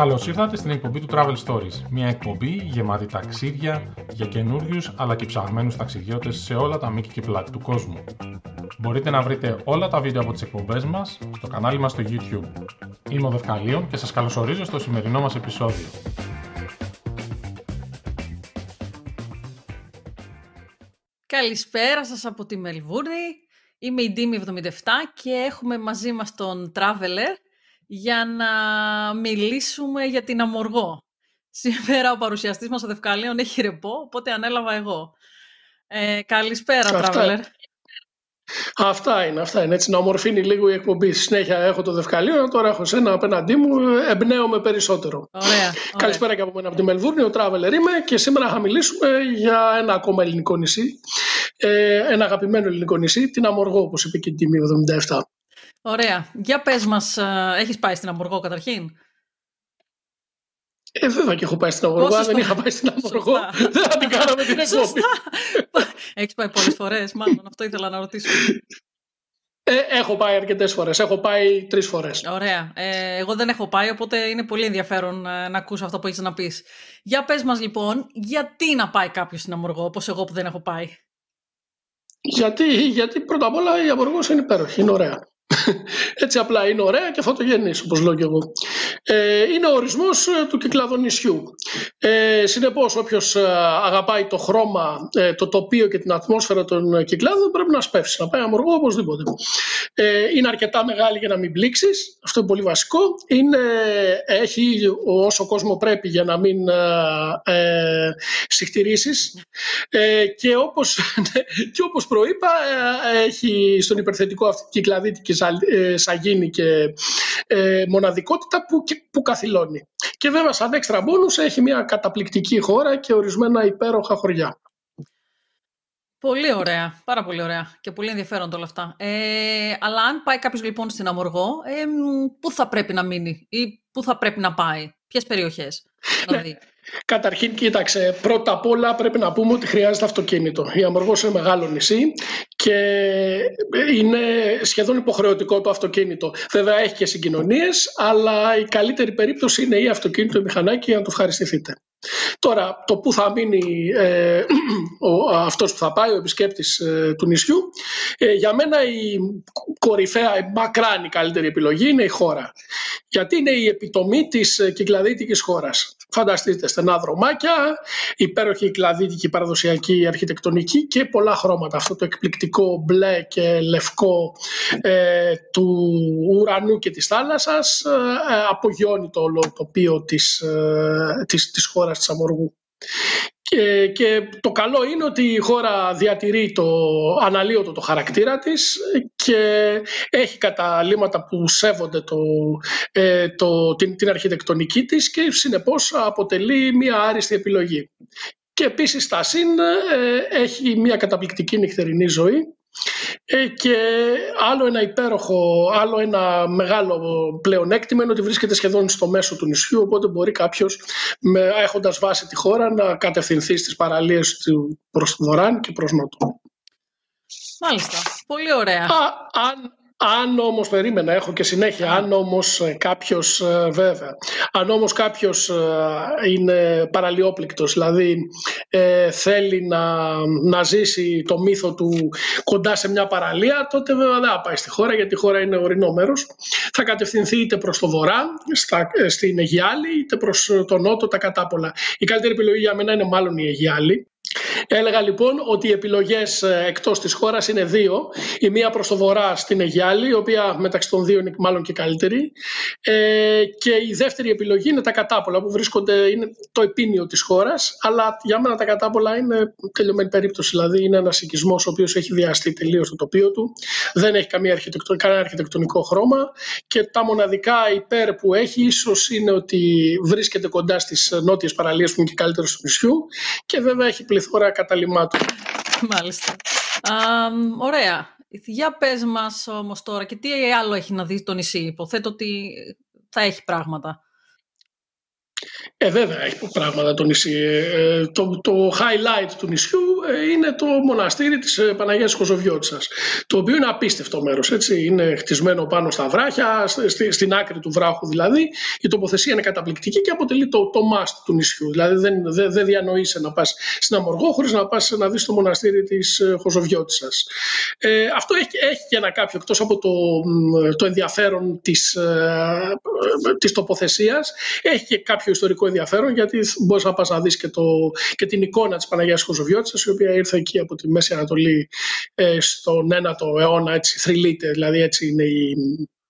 Καλώς ήρθατε στην εκπομπή του Travel Stories. Μια εκπομπή γεμάτη ταξίδια για καινούριους αλλά και ψαγμένους ταξιδιώτες σε όλα τα μήκη και πλάτη του κόσμου. Μπορείτε να βρείτε όλα τα βίντεο από τις εκπομπές μας στο κανάλι μας στο YouTube. Είμαι ο Δευκαλίων και σας καλωσορίζω στο σημερινό μας επεισόδιο. Καλησπέρα σας από τη Μελβούρνη. Είμαι η Ντίμη 77 και έχουμε μαζί μας τον Traveler για να μιλήσουμε για την Αμοργό. Σήμερα ο παρουσιαστής μας ο Δευκαλίων έχει ρεπό, οπότε ανέλαβα εγώ. Ε, καλησπέρα, Traveler. Αυτά είναι, αυτά είναι. Έτσι να ομορφύνει λίγο η εκπομπή. Συνέχεια έχω το Δευκαλίο, τώρα έχω σένα απέναντί μου, εμπνέομαι περισσότερο. Ωραία, ωραία. Καλησπέρα και από μένα από τη Μελβούρνη, ο Traveler είμαι και σήμερα θα μιλήσουμε για ένα ακόμα ελληνικό νησί. Ε, ένα αγαπημένο ελληνικό νησί, την Αμοργό, όπως είπε και η Τιμή 77. Ωραία. Για πες μας, ε, έχεις πάει στην Αμοργό καταρχήν; Ε, βέβαια και έχω πάει στην Αμοργό. Αν δεν είχα πάει στην Αμοργό, δεν θα την κάναμε την εκπομπή. Έχεις πάει πολλές φορές, μάλλον αυτό ήθελα να ρωτήσω. Ε, έχω πάει αρκετές φορές. Έχω πάει τρεις φορές. Ωραία. Ε, εγώ δεν έχω πάει, οπότε είναι πολύ ενδιαφέρον ε, να ακούσω αυτό που έχεις να πεις. Για πες μας λοιπόν, γιατί να πάει κάποιος στην Αμοργό, όπως εγώ που δεν έχω πάει; Γιατί, γιατί πρώτα απ' όλα η Αμοργός είναι υπέροχη, είναι ωραία. Έτσι απλά είναι ωραία και φωτογενής όπως λέω και εγώ. Ε, είναι ο ορισμός ε, του κυκλαδονησιού. Ε, συνεπώς όποιος ε, αγαπάει το χρώμα, ε, το τοπίο και την ατμόσφαιρα των κυκλάδων πρέπει να σπεύσει, να πάει αμοργό οπωσδήποτε. Ε, είναι αρκετά μεγάλη για να μην πλήξεις. αυτό είναι πολύ βασικό. Είναι, έχει όσο κόσμο πρέπει για να μην ε, συχτηρίσεις ε, και, όπως, και όπως προείπα έχει στον υπερθετικό αυτή κυκλαδίτικη ε, σαγίνη και ε, μοναδικότητα που, που καθυλώνει. Και βέβαια σαν έξτρα μπόνους έχει μια καταπληκτική χώρα και ορισμένα υπέροχα χωριά. Πολύ ωραία, πάρα πολύ ωραία και πολύ ενδιαφέροντα όλα αυτά. Ε, αλλά αν πάει κάποιος λοιπόν στην Αμοργό, ε, πού θα πρέπει να μείνει ή πού θα πρέπει να πάει, ποιες περιοχές; Να δει. Καταρχήν, κοίταξε, πρώτα απ' όλα πρέπει να πούμε ότι χρειάζεται αυτοκίνητο. Η Αμοργός είναι μεγάλο νησί και είναι σχεδόν υποχρεωτικό το αυτοκίνητο. Βέβαια έχει και συγκοινωνίες, αλλά η καλύτερη περίπτωση είναι ή αυτοκίνητο ή μηχανάκι για να το ευχαριστηθείτε. Τώρα, το που θα μείνει ε, ο, αυτός που θα πάει, ο επισκέπτης ε, του νησιού, ε, για μένα η κορυφαία, η μακράν η καλύτερη επιλογή είναι η χώρα. Γιατί είναι η επιτομή της ε, κυκλαδίτικης χώρας. Φανταστείτε, στενά δρομάκια, υπέροχη κυκλαδίτικη παραδοσιακή αρχιτεκτονική και πολλά χρώματα. Αυτό το εκπληκτικό μπλε και λευκό ε, του ουρανού και της θάλασσας ε, απογειώνει το όλο τοπίο της, της, της χώρας της Αμοργού. Και, και, το καλό είναι ότι η χώρα διατηρεί το αναλύωτο το χαρακτήρα της και έχει καταλήμματα που σέβονται το, ε, το, την, την αρχιτεκτονική της και συνεπώς αποτελεί μια άριστη επιλογή. Και επίσης τα ΣΥΝ ε, έχει μια καταπληκτική νυχτερινή ζωή ε, και άλλο ένα υπέροχο, άλλο ένα μεγάλο πλεονέκτημα είναι ότι βρίσκεται σχεδόν στο μέσο του νησιού, οπότε μπορεί κάποιος με, έχοντας βάσει τη χώρα να κατευθυνθεί στις παραλίες του προς βορράν και προς νότο. Μάλιστα. Πολύ ωραία. Α, αν, αν όμως, περίμενα, έχω και συνέχεια, αν όμως ε, κάποιος, ε, βέβαια, αν όμως κάποιος ε, είναι παραλιόπληκτος, δηλαδή θέλει να, να ζήσει το μύθο του κοντά σε μια παραλία, τότε βέβαια δεν θα πάει στη χώρα, γιατί η χώρα είναι ορεινό μέρος. Θα κατευθυνθεί είτε προς το βορρά, στα, στην Αιγιάλη, είτε προς το νότο, τα κατάπολα. Η καλύτερη επιλογή για μένα είναι μάλλον η Αιγιάλη, Έλεγα λοιπόν ότι οι επιλογές ε, εκτός της χώρας είναι δύο. Η μία προς το βορρά στην Αιγιάλη, η οποία μεταξύ των δύο είναι μάλλον και καλύτερη. Ε, και η δεύτερη επιλογή είναι τα κατάπολα που βρίσκονται, είναι το επίνιο της χώρας. Αλλά για μένα τα κατάπολα είναι τελειωμένη περίπτωση. Δηλαδή είναι ένας οικισμός ο οποίος έχει διαστεί τελείως το τοπίο του. Δεν έχει καμία αρχιτεκτον, κανένα αρχιτεκτονικό χρώμα. Και τα μοναδικά υπέρ που έχει ίσως είναι ότι βρίσκεται κοντά στις νότιες παραλίες που είναι και καλύτερο του νησιού. Και βέβαια έχει πληθώρα καταλήμματων. Μάλιστα. Α, ωραία. Για πες μας όμως τώρα και τι άλλο έχει να δει το νησί. Υποθέτω ότι θα έχει πράγματα. Ε, βέβαια έχει πράγματα το νησί. Ε, το, το highlight του νησιού ε, είναι το μοναστήρι της ε, Παναγίας Κοζοβιώτσας, το οποίο είναι απίστευτο μέρος. Έτσι. Είναι χτισμένο πάνω στα βράχια, στη, στην άκρη του βράχου δηλαδή. Η τοποθεσία είναι καταπληκτική και αποτελεί το, το must του νησιού. Δηλαδή δεν, δεν, δεν διανοείσαι να πας στην Αμοργό χωρίς να πας να δεις το μοναστήρι της Κοζοβιώτσας. Ε, αυτό έχει, έχει και ένα κάποιο, εκτός από το, το ενδιαφέρον της, της τοποθεσίας, έχει και κάποιο ιστορικό ενδιαφέρον γιατί μπορείς να πας να δεις και, και την εικόνα της Παναγίας Κοζοβιώτησα, η οποία ήρθε εκεί από τη Μέση Ανατολή ε, στον 9ο αιώνα, έτσι θρυλείται, δηλαδή έτσι είναι η,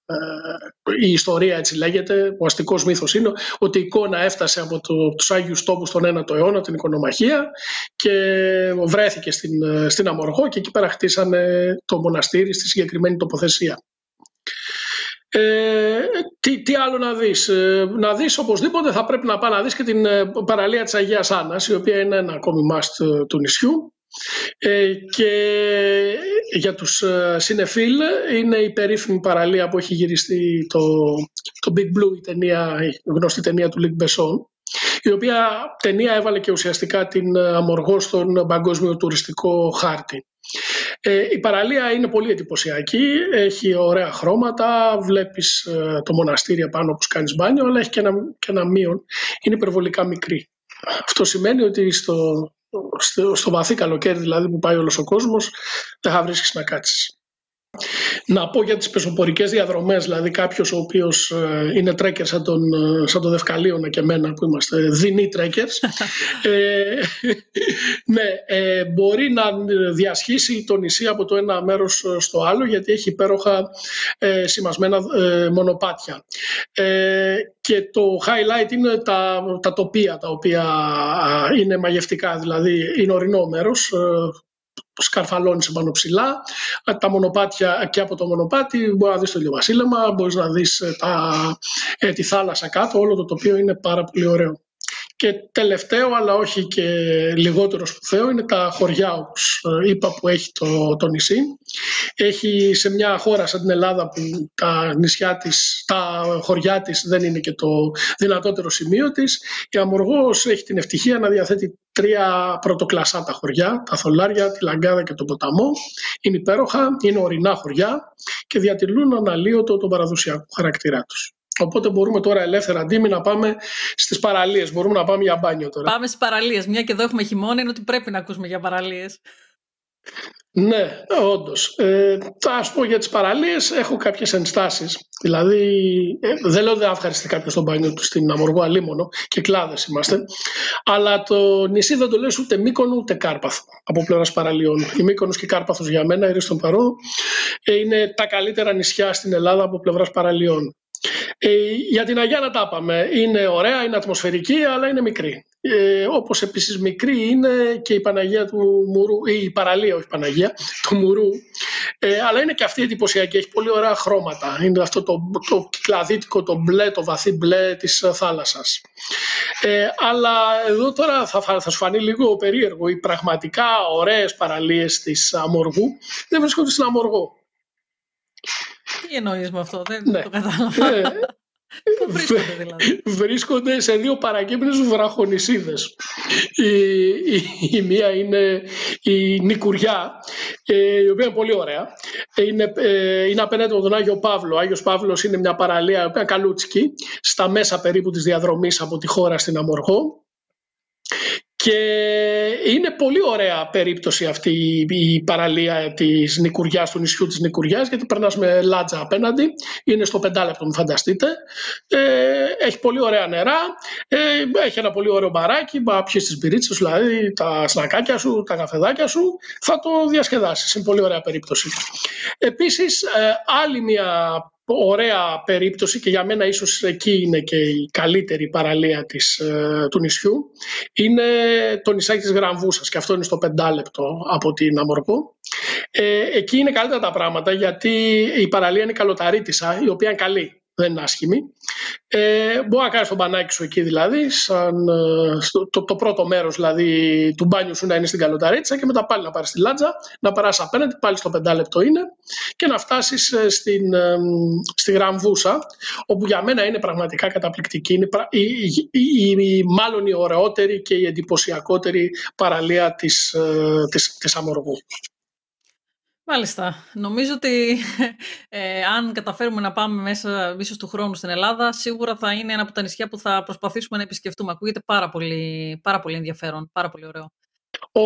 ε, η ιστορία έτσι λέγεται, ο αστικός μύθος είναι ότι η εικόνα έφτασε από το, τους Άγιους Τόπους τον 9ο αιώνα, την οικονομαχία και βρέθηκε στην, ε, στην Αμοργό και εκεί πέρα χτίσανε το μοναστήρι στη συγκεκριμένη τοποθεσία. Ε, τι, τι άλλο να δεις; Ε, να δεις οπωσδήποτε θα πρέπει να πάει να δεις και την ε, παραλία της Αγίας Άννας η οποία είναι ένα ακόμη must ε, του νησιού ε, και για τους συνεφίλ είναι η περίφημη παραλία που έχει γυριστεί το, το Big Blue η, ταινία, η γνωστή ταινία του Λίκ Μπεσόν η οποία ταινία έβαλε και ουσιαστικά την αμοργό στον παγκόσμιο τουριστικό χάρτη. Ε, η παραλία είναι πολύ εντυπωσιακή, έχει ωραία χρώματα, βλέπεις ε, το μοναστήρι πάνω που κάνεις μπάνιο, αλλά έχει και ένα, και ένα μείον, είναι υπερβολικά μικρή. Αυτό σημαίνει ότι στο, στο, στο βαθύ καλοκαίρι δηλαδή που πάει όλος ο κόσμος δεν θα βρίσκεις να κάτσεις. Να πω για τις πεζοπορικές διαδρομές, δηλαδή κάποιος ο οποίος ε, είναι τρέκερ σαν τον, ε, σαν τον Δευκαλίωνα και εμένα που είμαστε δεινοί τρέκερς, ε, ναι, ε, μπορεί να διασχίσει το νησί από το ένα μέρος στο άλλο γιατί έχει υπέροχα ε, σημασμένα μονοπάτια. και το highlight είναι τα, τα τοπία τα οποία είναι μαγευτικά, δηλαδή είναι ορεινό μέρος, σκαρφαλώνεις πάνω ψηλά. Τα μονοπάτια και από το μονοπάτι μπορεί να δεις το ηλιοβασίλεμα, μπορείς να δεις ε, τα, ε, τη θάλασσα κάτω, όλο το τοπίο είναι πάρα πολύ ωραίο. Και τελευταίο, αλλά όχι και λιγότερος σπουδαίο, είναι τα χωριά, όπως ε, είπα, που έχει το, το νησί. Έχει σε μια χώρα σαν την Ελλάδα που τα νησιά της, τα χωριά της δεν είναι και το δυνατότερο σημείο της. Η Αμοργός έχει την ευτυχία να διαθέτει τρία πρωτοκλασσά τα χωριά, τα Θολάρια, τη Λαγκάδα και τον Ποταμό. Είναι υπέροχα, είναι ορεινά χωριά και διατηρούν αναλύωτο τον παραδοσιακό χαρακτήρα τους. Οπότε μπορούμε τώρα ελεύθερα αντίμη να πάμε στις παραλίες. Μπορούμε να πάμε για μπάνιο τώρα. Πάμε στις παραλίες. Μια και εδώ έχουμε χειμώνα, είναι ότι πρέπει να ακούσουμε για παραλίες. Ναι, όντως. Ε, θα πω για τις παραλίες. Έχω κάποιες ενστάσεις. Δηλαδή, ε, δεν λέω ότι δεν ευχαριστεί κάποιος τον μπάνιο του στην Αμοργό Αλίμονο και κλάδες είμαστε. Αλλά το νησί δεν το λες ούτε Μύκονο ούτε Κάρπαθο από πλευράς παραλίων. Η Μύκονος και η Κάρπαθος για μένα, η Ρίστον Παρόδο, ε, είναι τα καλύτερα νησιά στην Ελλάδα από πλευράς παραλίων. Ε, για την Αγία να τα είπαμε. Είναι ωραία, είναι ατμοσφαιρική, αλλά είναι μικρή. Ε, όπως επίσης μικρή είναι και η Παναγία του Μουρού, ή η παραλία, όχι Παναγία, του Μουρού. Ε, αλλά είναι και αυτή εντυπωσιακή, έχει πολύ ωραία χρώματα. Είναι αυτό το, το κυκλαδίτικο, το μπλε, το βαθύ μπλε της θάλασσας. Ε, αλλά εδώ τώρα θα, θα σου φανεί λίγο περίεργο. Οι πραγματικά ωραίες παραλίες της Αμοργού δεν βρίσκονται στην Αμοργό. Τι εννοείς με αυτό, δεν ναι. το κατάλαβα. Ε, Πού βρίσκονται δηλαδή; Βρίσκονται σε δύο παρακείμενες βραχονισίδες. Η, η, η, μία είναι η Νικουριά, ε, η οποία είναι πολύ ωραία. Είναι, ε, είναι απέναντι από τον Άγιο Παύλο. Ο Άγιος Παύλος είναι μια παραλία, η οποία καλούτσικη, στα μέσα περίπου της διαδρομής από τη χώρα στην Αμοργό. Και είναι πολύ ωραία περίπτωση αυτή η παραλία της Νικουριάς, του νησιού της Νικουριάς, γιατί περνάς με λάτζα απέναντι, είναι στο πεντάλεπτο μου φανταστείτε, ε, έχει πολύ ωραία νερά, ε, έχει ένα πολύ ωραίο μπαράκι, μα πιείς τις μπυρίτσες, δηλαδή τα σνακάκια σου, τα καφεδάκια σου, θα το διασκεδάσεις, είναι πολύ ωραία περίπτωση. Επίσης, ε, άλλη μια ωραία περίπτωση και για μένα ίσως εκεί είναι και η καλύτερη παραλία της, ε, του νησιού είναι το νησάκι της Γραμβούσας και αυτό είναι στο πεντάλεπτο από την Αμοργό. Ε, εκεί είναι καλύτερα τα πράγματα γιατί η παραλία είναι καλοταρίτησα η οποία είναι καλή. Δεν είναι άσχημη. Ε, μπορεί να κάνεις τον πανάκι σου εκεί δηλαδή, σαν, ε, στο, το, το, πρώτο μέρος δηλαδή του μπάνιου σου να είναι στην καλοταρίτσα και μετά πάλι να πάρεις τη λάτζα, να περάσεις απέναντι, πάλι στο πεντάλεπτο είναι και να φτάσεις ε, στην, ε, στη Γραμβούσα, όπου για μένα είναι πραγματικά καταπληκτική. Είναι η, η, η, μάλλον η ωραιότερη και η εντυπωσιακότερη παραλία της, της, της Αμοργού. Μάλιστα. Νομίζω ότι ε, αν καταφέρουμε να πάμε μέσα ίσω του χρόνου στην Ελλάδα, σίγουρα θα είναι ένα από τα νησιά που θα προσπαθήσουμε να επισκεφτούμε. Ακούγεται πάρα πολύ, πάρα πολύ ενδιαφέρον, πάρα πολύ ωραίο. Ο,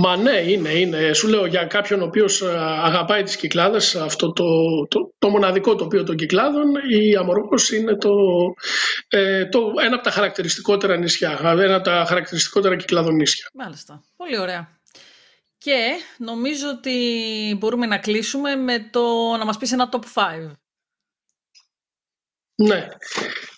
μα ναι, είναι, είναι. Σου λέω για κάποιον ο οποίος ε, αγαπάει τις κυκλάδες, αυτό το, το, το μοναδικό τοπίο των κυκλάδων, η Αμορφός είναι το, ε, το, ένα από τα χαρακτηριστικότερα νησιά, ένα από τα χαρακτηριστικότερα κυκλάδων νησιά. Μάλιστα. Πολύ ωραία. Και νομίζω ότι μπορούμε να κλείσουμε με το να μας πεις ένα top 5. Ναι.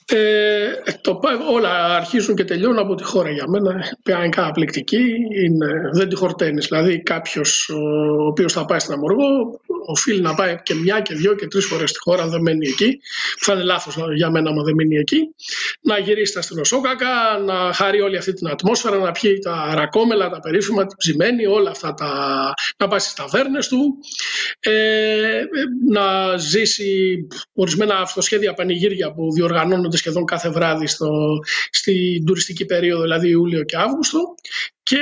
Ε, το, όλα αρχίζουν και τελειώνουν από τη χώρα για μένα. Πια καταπληκτική. Είναι, δεν τη χορταίνεις. Δηλαδή, κάποιος ο οποίος θα πάει στην Αμοργό, οφείλει να πάει και μια και δύο και τρεις φορές στη χώρα, δεν μένει εκεί. Θα είναι λάθος για μένα, άμα δεν μείνει εκεί. Να γυρίσει στα Αστυνοσόκακα, να χαρεί όλη αυτή την ατμόσφαιρα, να πιει τα ρακόμελα, τα περίφημα, την ψημένη, όλα αυτά τα. να πάει στις ταβέρνες του. Ε, να ζήσει ορισμένα αυτοσχέδια πανηγύρια που διοργανώνονται σχεδόν κάθε βράδυ στο, στην τουριστική περίοδο, δηλαδή Ιούλιο και Αύγουστο. Και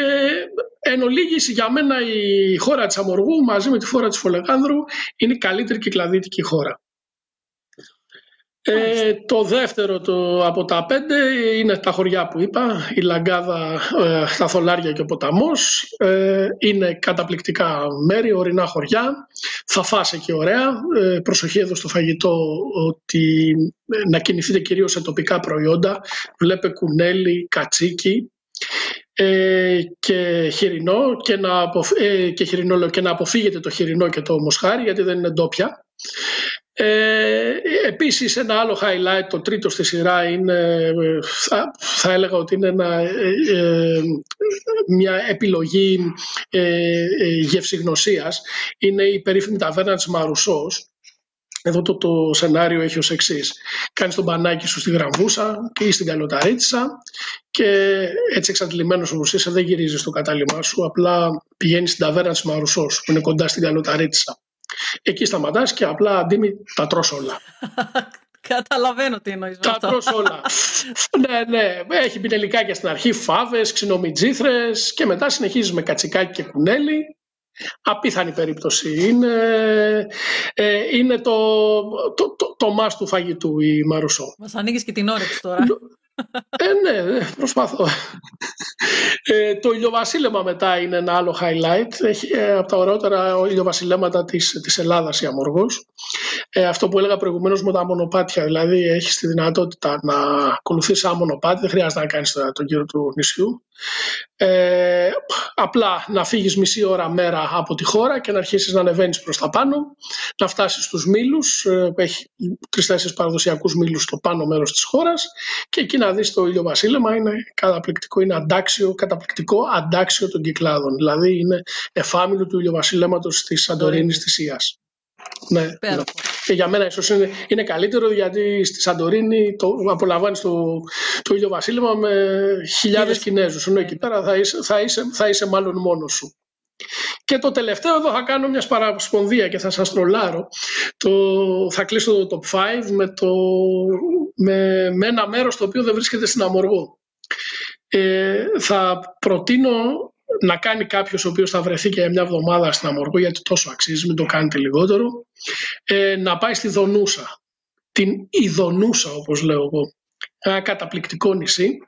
εν ολίγης, για μένα η χώρα της Αμοργού μαζί με τη χώρα της Φολεγάνδρου είναι η καλύτερη κυκλαδίτικη χώρα. Ε, το δεύτερο το, από τα πέντε είναι τα χωριά που είπα, η Λαγκάδα, ε, τα Θολάρια και ο Ποταμός. Ε, είναι καταπληκτικά μέρη, ορεινά χωριά. Θα φάσει και ωραία. Ε, προσοχή εδώ στο φαγητό ότι ε, να κινηθείτε κυρίως σε τοπικά προϊόντα. Βλέπε κουνέλι, κατσίκι, ε, και χοιρινό και να, ε, και, χοιρινό, και να αποφύγετε το χοιρινό και το μοσχάρι γιατί δεν είναι ντόπια. Ε, επίσης ένα άλλο highlight, το τρίτο στη σειρά είναι, θα, θα έλεγα ότι είναι ένα, ε, ε μια επιλογή ε, ε, γευσηγνωσίας, είναι η περίφημη ταβέρνα της Μαρουσός, εδώ το, το σενάριο έχει ως εξής. Κάνεις τον πανάκι σου στη γραμβούσα ή στην καλοταρίτσα και έτσι εξαντλημένος όπως είσαι δεν γυρίζεις το κατάλημά σου, απλά πηγαίνεις στην ταβέρνα της Μαρουσός που είναι κοντά στην καλοταρίτσα. Εκεί σταματάς και απλά αντίμη τα τρως όλα. Καταλαβαίνω τι εννοείς Τα τρως όλα. ναι, ναι. Έχει πινελικάκια στην αρχή, φάβες, ξινομιτζήθρες και μετά συνεχίζεις με κατσικάκι και κουνέλι απίθανη περίπτωση. Είναι, ε, είναι το, το, το, το μας του φαγητού η Μαρουσό. Μας ανοίγεις και την όρεξη τώρα. Ε, ναι, προσπαθώ. Ε, το ηλιοβασίλεμα μετά είναι ένα άλλο highlight. Έχει ε, από τα ωραιότερα ηλιοβασιλέματα της, της Ελλάδας η Αμοργός. Ε, αυτό που έλεγα προηγουμένως με τα μονοπάτια, δηλαδή έχεις τη δυνατότητα να ακολουθείς ένα μονοπάτι, δεν χρειάζεται να κάνεις τον κύριο του νησιού. Ε, απλά να φύγεις μισή ώρα μέρα από τη χώρα και να αρχίσεις να ανεβαίνεις προς τα πάνω, να φτάσεις στους μήλους, ε, που έχει τρεις-τέσσερις παραδοσιακούς μήλους στο πάνω μέρος της χώρας και εκεί να δεις το ηλιοβασίλεμα είναι καταπληκτικό, είναι αντάξιο, καταπληκτικό αντάξιο των κυκλάδων. Δηλαδή είναι εφάμιλο του ηλιοβασίλεματος της Σαντορίνης της Ίας. Ναι, ναι. Και για μένα ίσως είναι, είναι καλύτερο γιατί στη Σαντορίνη το, απολαμβάνεις το, το ήλιο βασίλεμα με χιλιάδες Κινέζους. Ενώ εκεί πέρα θα είσαι, θα, είσαι, θα είσαι μάλλον μόνος σου. Και το τελευταίο εδώ θα κάνω μια παρασπονδία και θα σας τρολάρω. Το, θα κλείσω το top 5 με, το, με, με ένα μέρος το οποίο δεν βρίσκεται στην Αμοργό. Ε, θα προτείνω να κάνει κάποιος ο οποίος θα βρεθεί και μια εβδομάδα στην Αμοργό, γιατί τόσο αξίζει, μην το κάνετε λιγότερο, ε, να πάει στη Δονούσα. Την Ιδονούσα, όπως λέω εγώ. Ένα καταπληκτικό νησί,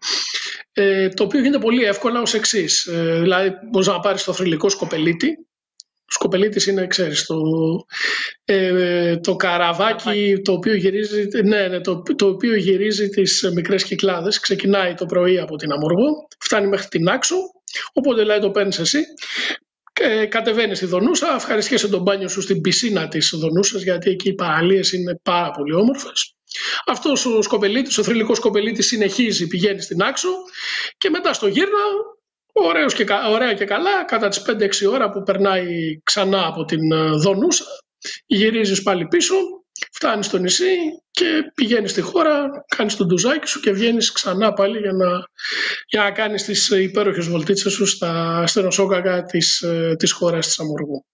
ε, το οποίο γίνεται πολύ εύκολα ως εξής. Ε, δηλαδή, μπορείς να πάρεις το θρηλυκό σκοπελίτη. Ο σκοπελίτης είναι, ξέρεις, το, ε, το καραβάκι το οποίο γυρίζει, ναι, ναι, το, το οποίο γυρίζει τις μικρές κυκλάδες. Ξεκινάει το πρωί από την Αμοργό, φτάνει μέχρι την Άξο Οπότε λέει το παίρνεις εσύ και κατεβαίνεις στη Δονούσα, ευχαριστιέσαι τον μπάνιο σου στην πισίνα της Δονούσας, γιατί εκεί οι παραλίες είναι πάρα πολύ όμορφες. Αυτός ο σκοπελίτης, ο θρηλυκός σκοπελίτης, συνεχίζει, πηγαίνει στην άξο και μετά στο γύρνα, ωραίος και, ωραία και καλά, κατά τις 5-6 ώρα που περνάει ξανά από την ε, Δονούσα, γυρίζεις πάλι πίσω φτάνεις στο νησί και πηγαίνεις στη χώρα, κάνεις τον ντουζάκι σου και βγαίνεις ξανά πάλι για να, για να κάνεις τις υπέροχες βολτίτσες σου στα στενοσόκακα της, ε, της χώρας της Αμοργού.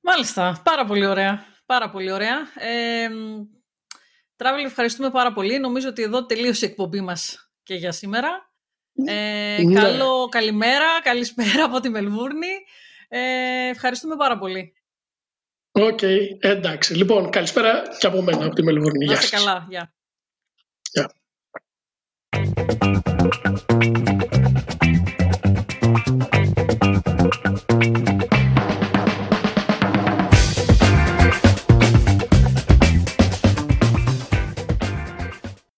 Μάλιστα, πάρα πολύ ωραία. Πάρα πολύ ωραία. Ε, Travel, ευχαριστούμε πάρα πολύ. Νομίζω ότι εδώ τελείωσε η εκπομπή μας και για σήμερα. Ε. Ναι. Καλό καλημέρα, καλησπέρα από τη Μελβούρνη. Ε, ευχαριστούμε πάρα πολύ. Οκ, εντάξει. Λοιπόν, καλησπέρα και από μένα, από τη Μελβούρνη. Γεια σας. καλά, γεια.